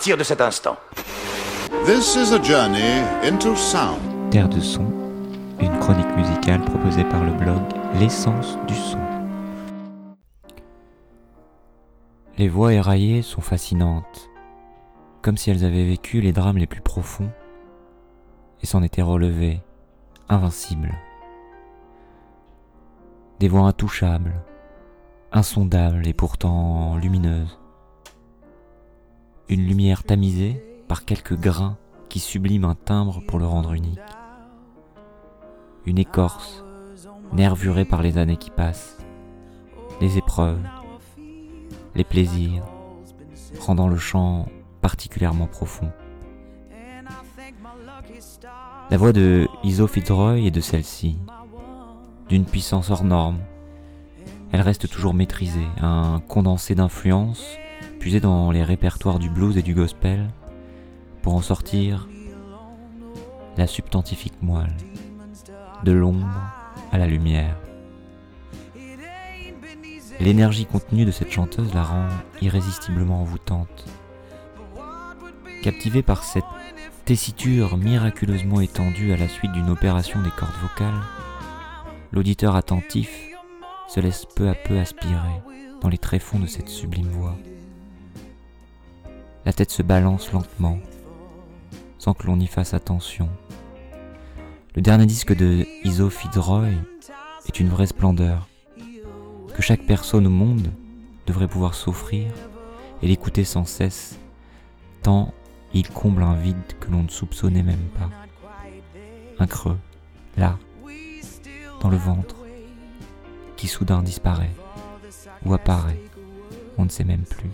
partir de cet instant. This is a journey into sound. Terre de son, une chronique musicale proposée par le blog L'essence du son. Les voix éraillées sont fascinantes, comme si elles avaient vécu les drames les plus profonds et s'en étaient relevées, invincibles. Des voix intouchables, insondables et pourtant lumineuses. Une lumière tamisée par quelques grains qui subliment un timbre pour le rendre unique. Une écorce, nervurée par les années qui passent, les épreuves, les plaisirs, rendant le chant particulièrement profond. La voix de Iso Fitzroy est de celle-ci, d'une puissance hors norme. Elle reste toujours maîtrisée, un condensé d'influence puisé dans les répertoires du blues et du gospel pour en sortir la substantifique moelle, de l'ombre à la lumière. L'énergie contenue de cette chanteuse la rend irrésistiblement envoûtante. Captivé par cette tessiture miraculeusement étendue à la suite d'une opération des cordes vocales, l'auditeur attentif se laisse peu à peu aspirer dans les tréfonds de cette sublime voix. La tête se balance lentement, sans que l'on y fasse attention. Le dernier disque de Iso Fitzroy est une vraie splendeur, que chaque personne au monde devrait pouvoir s'offrir et l'écouter sans cesse, tant il comble un vide que l'on ne soupçonnait même pas. Un creux, là, dans le ventre, qui soudain disparaît ou apparaît, on ne sait même plus.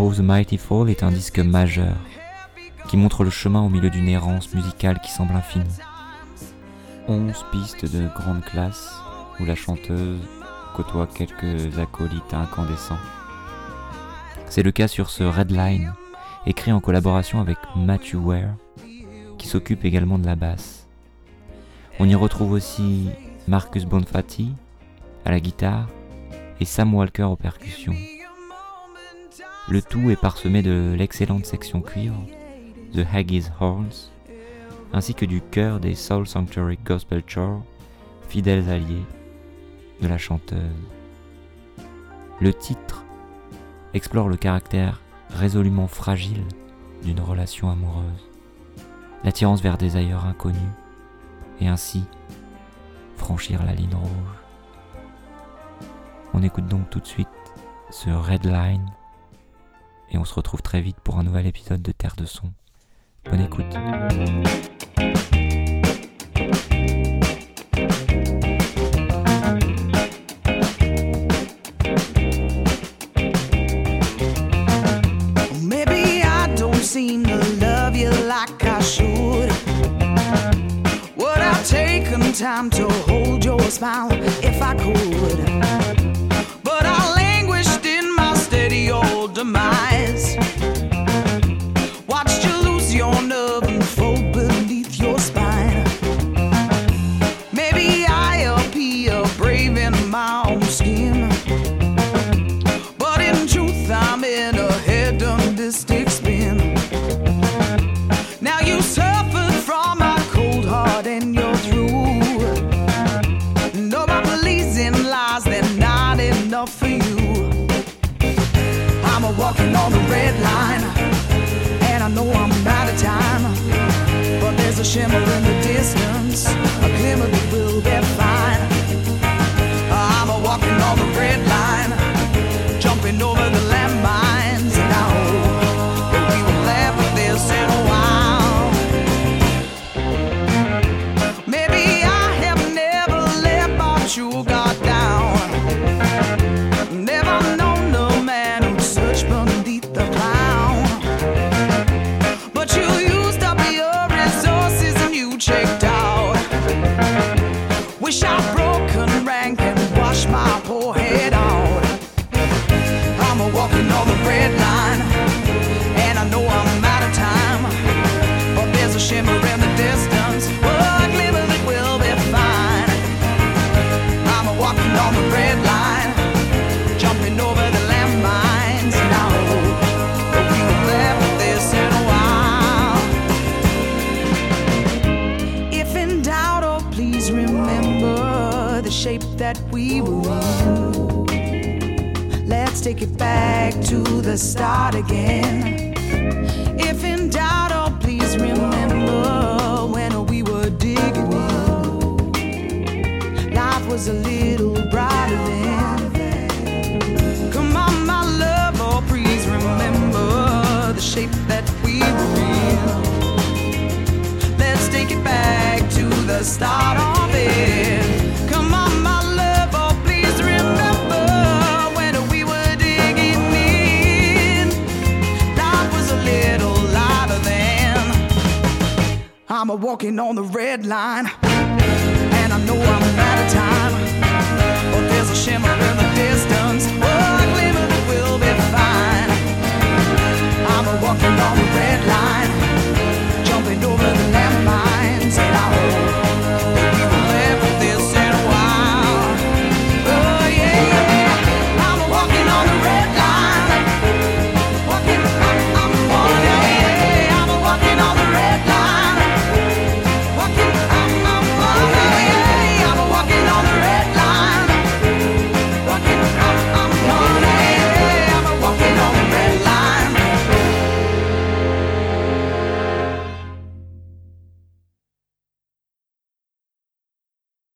How the Mighty Fall est un disque majeur qui montre le chemin au milieu d'une errance musicale qui semble infinie. Onze pistes de grande classe où la chanteuse côtoie quelques acolytes incandescents. C'est le cas sur ce Red Line, écrit en collaboration avec Matthew Ware, qui s'occupe également de la basse. On y retrouve aussi Marcus Bonfatti à la guitare et Sam Walker aux percussions. Le tout est parsemé de l'excellente section cuivre, The Haggis Horns, ainsi que du chœur des Soul Sanctuary Gospel Choir, fidèles alliés de la chanteuse. Le titre explore le caractère résolument fragile d'une relation amoureuse, l'attirance vers des ailleurs inconnus, et ainsi franchir la ligne rouge. On écoute donc tout de suite ce Red Line et on se retrouve très vite pour un nouvel épisode de Terre de Son. Bonne écoute. Seem to love you like I should. Would I taken time to hold your smile if I could? Red line, and I know I'm out of time. But there's a shimmer in the the red line, and I know I'm out of time, but there's a shimmer in the distance. Glimmer that will be. I'm walking on the red line, jumping over the landmines now. This in a while. If in doubt, oh please remember the shape that we were in. Let's take it back to the start again. If in doubt, oh, please remember when we were digging in. Life was a little brighter then. Come on, my love, oh, please remember the shape that we were in. Let's take it back to the start I'm walking on the red line, and I know I'm out of time. But there's a shimmer in the distance, oh, a glimmer that will be fine. I'm walking on the red line.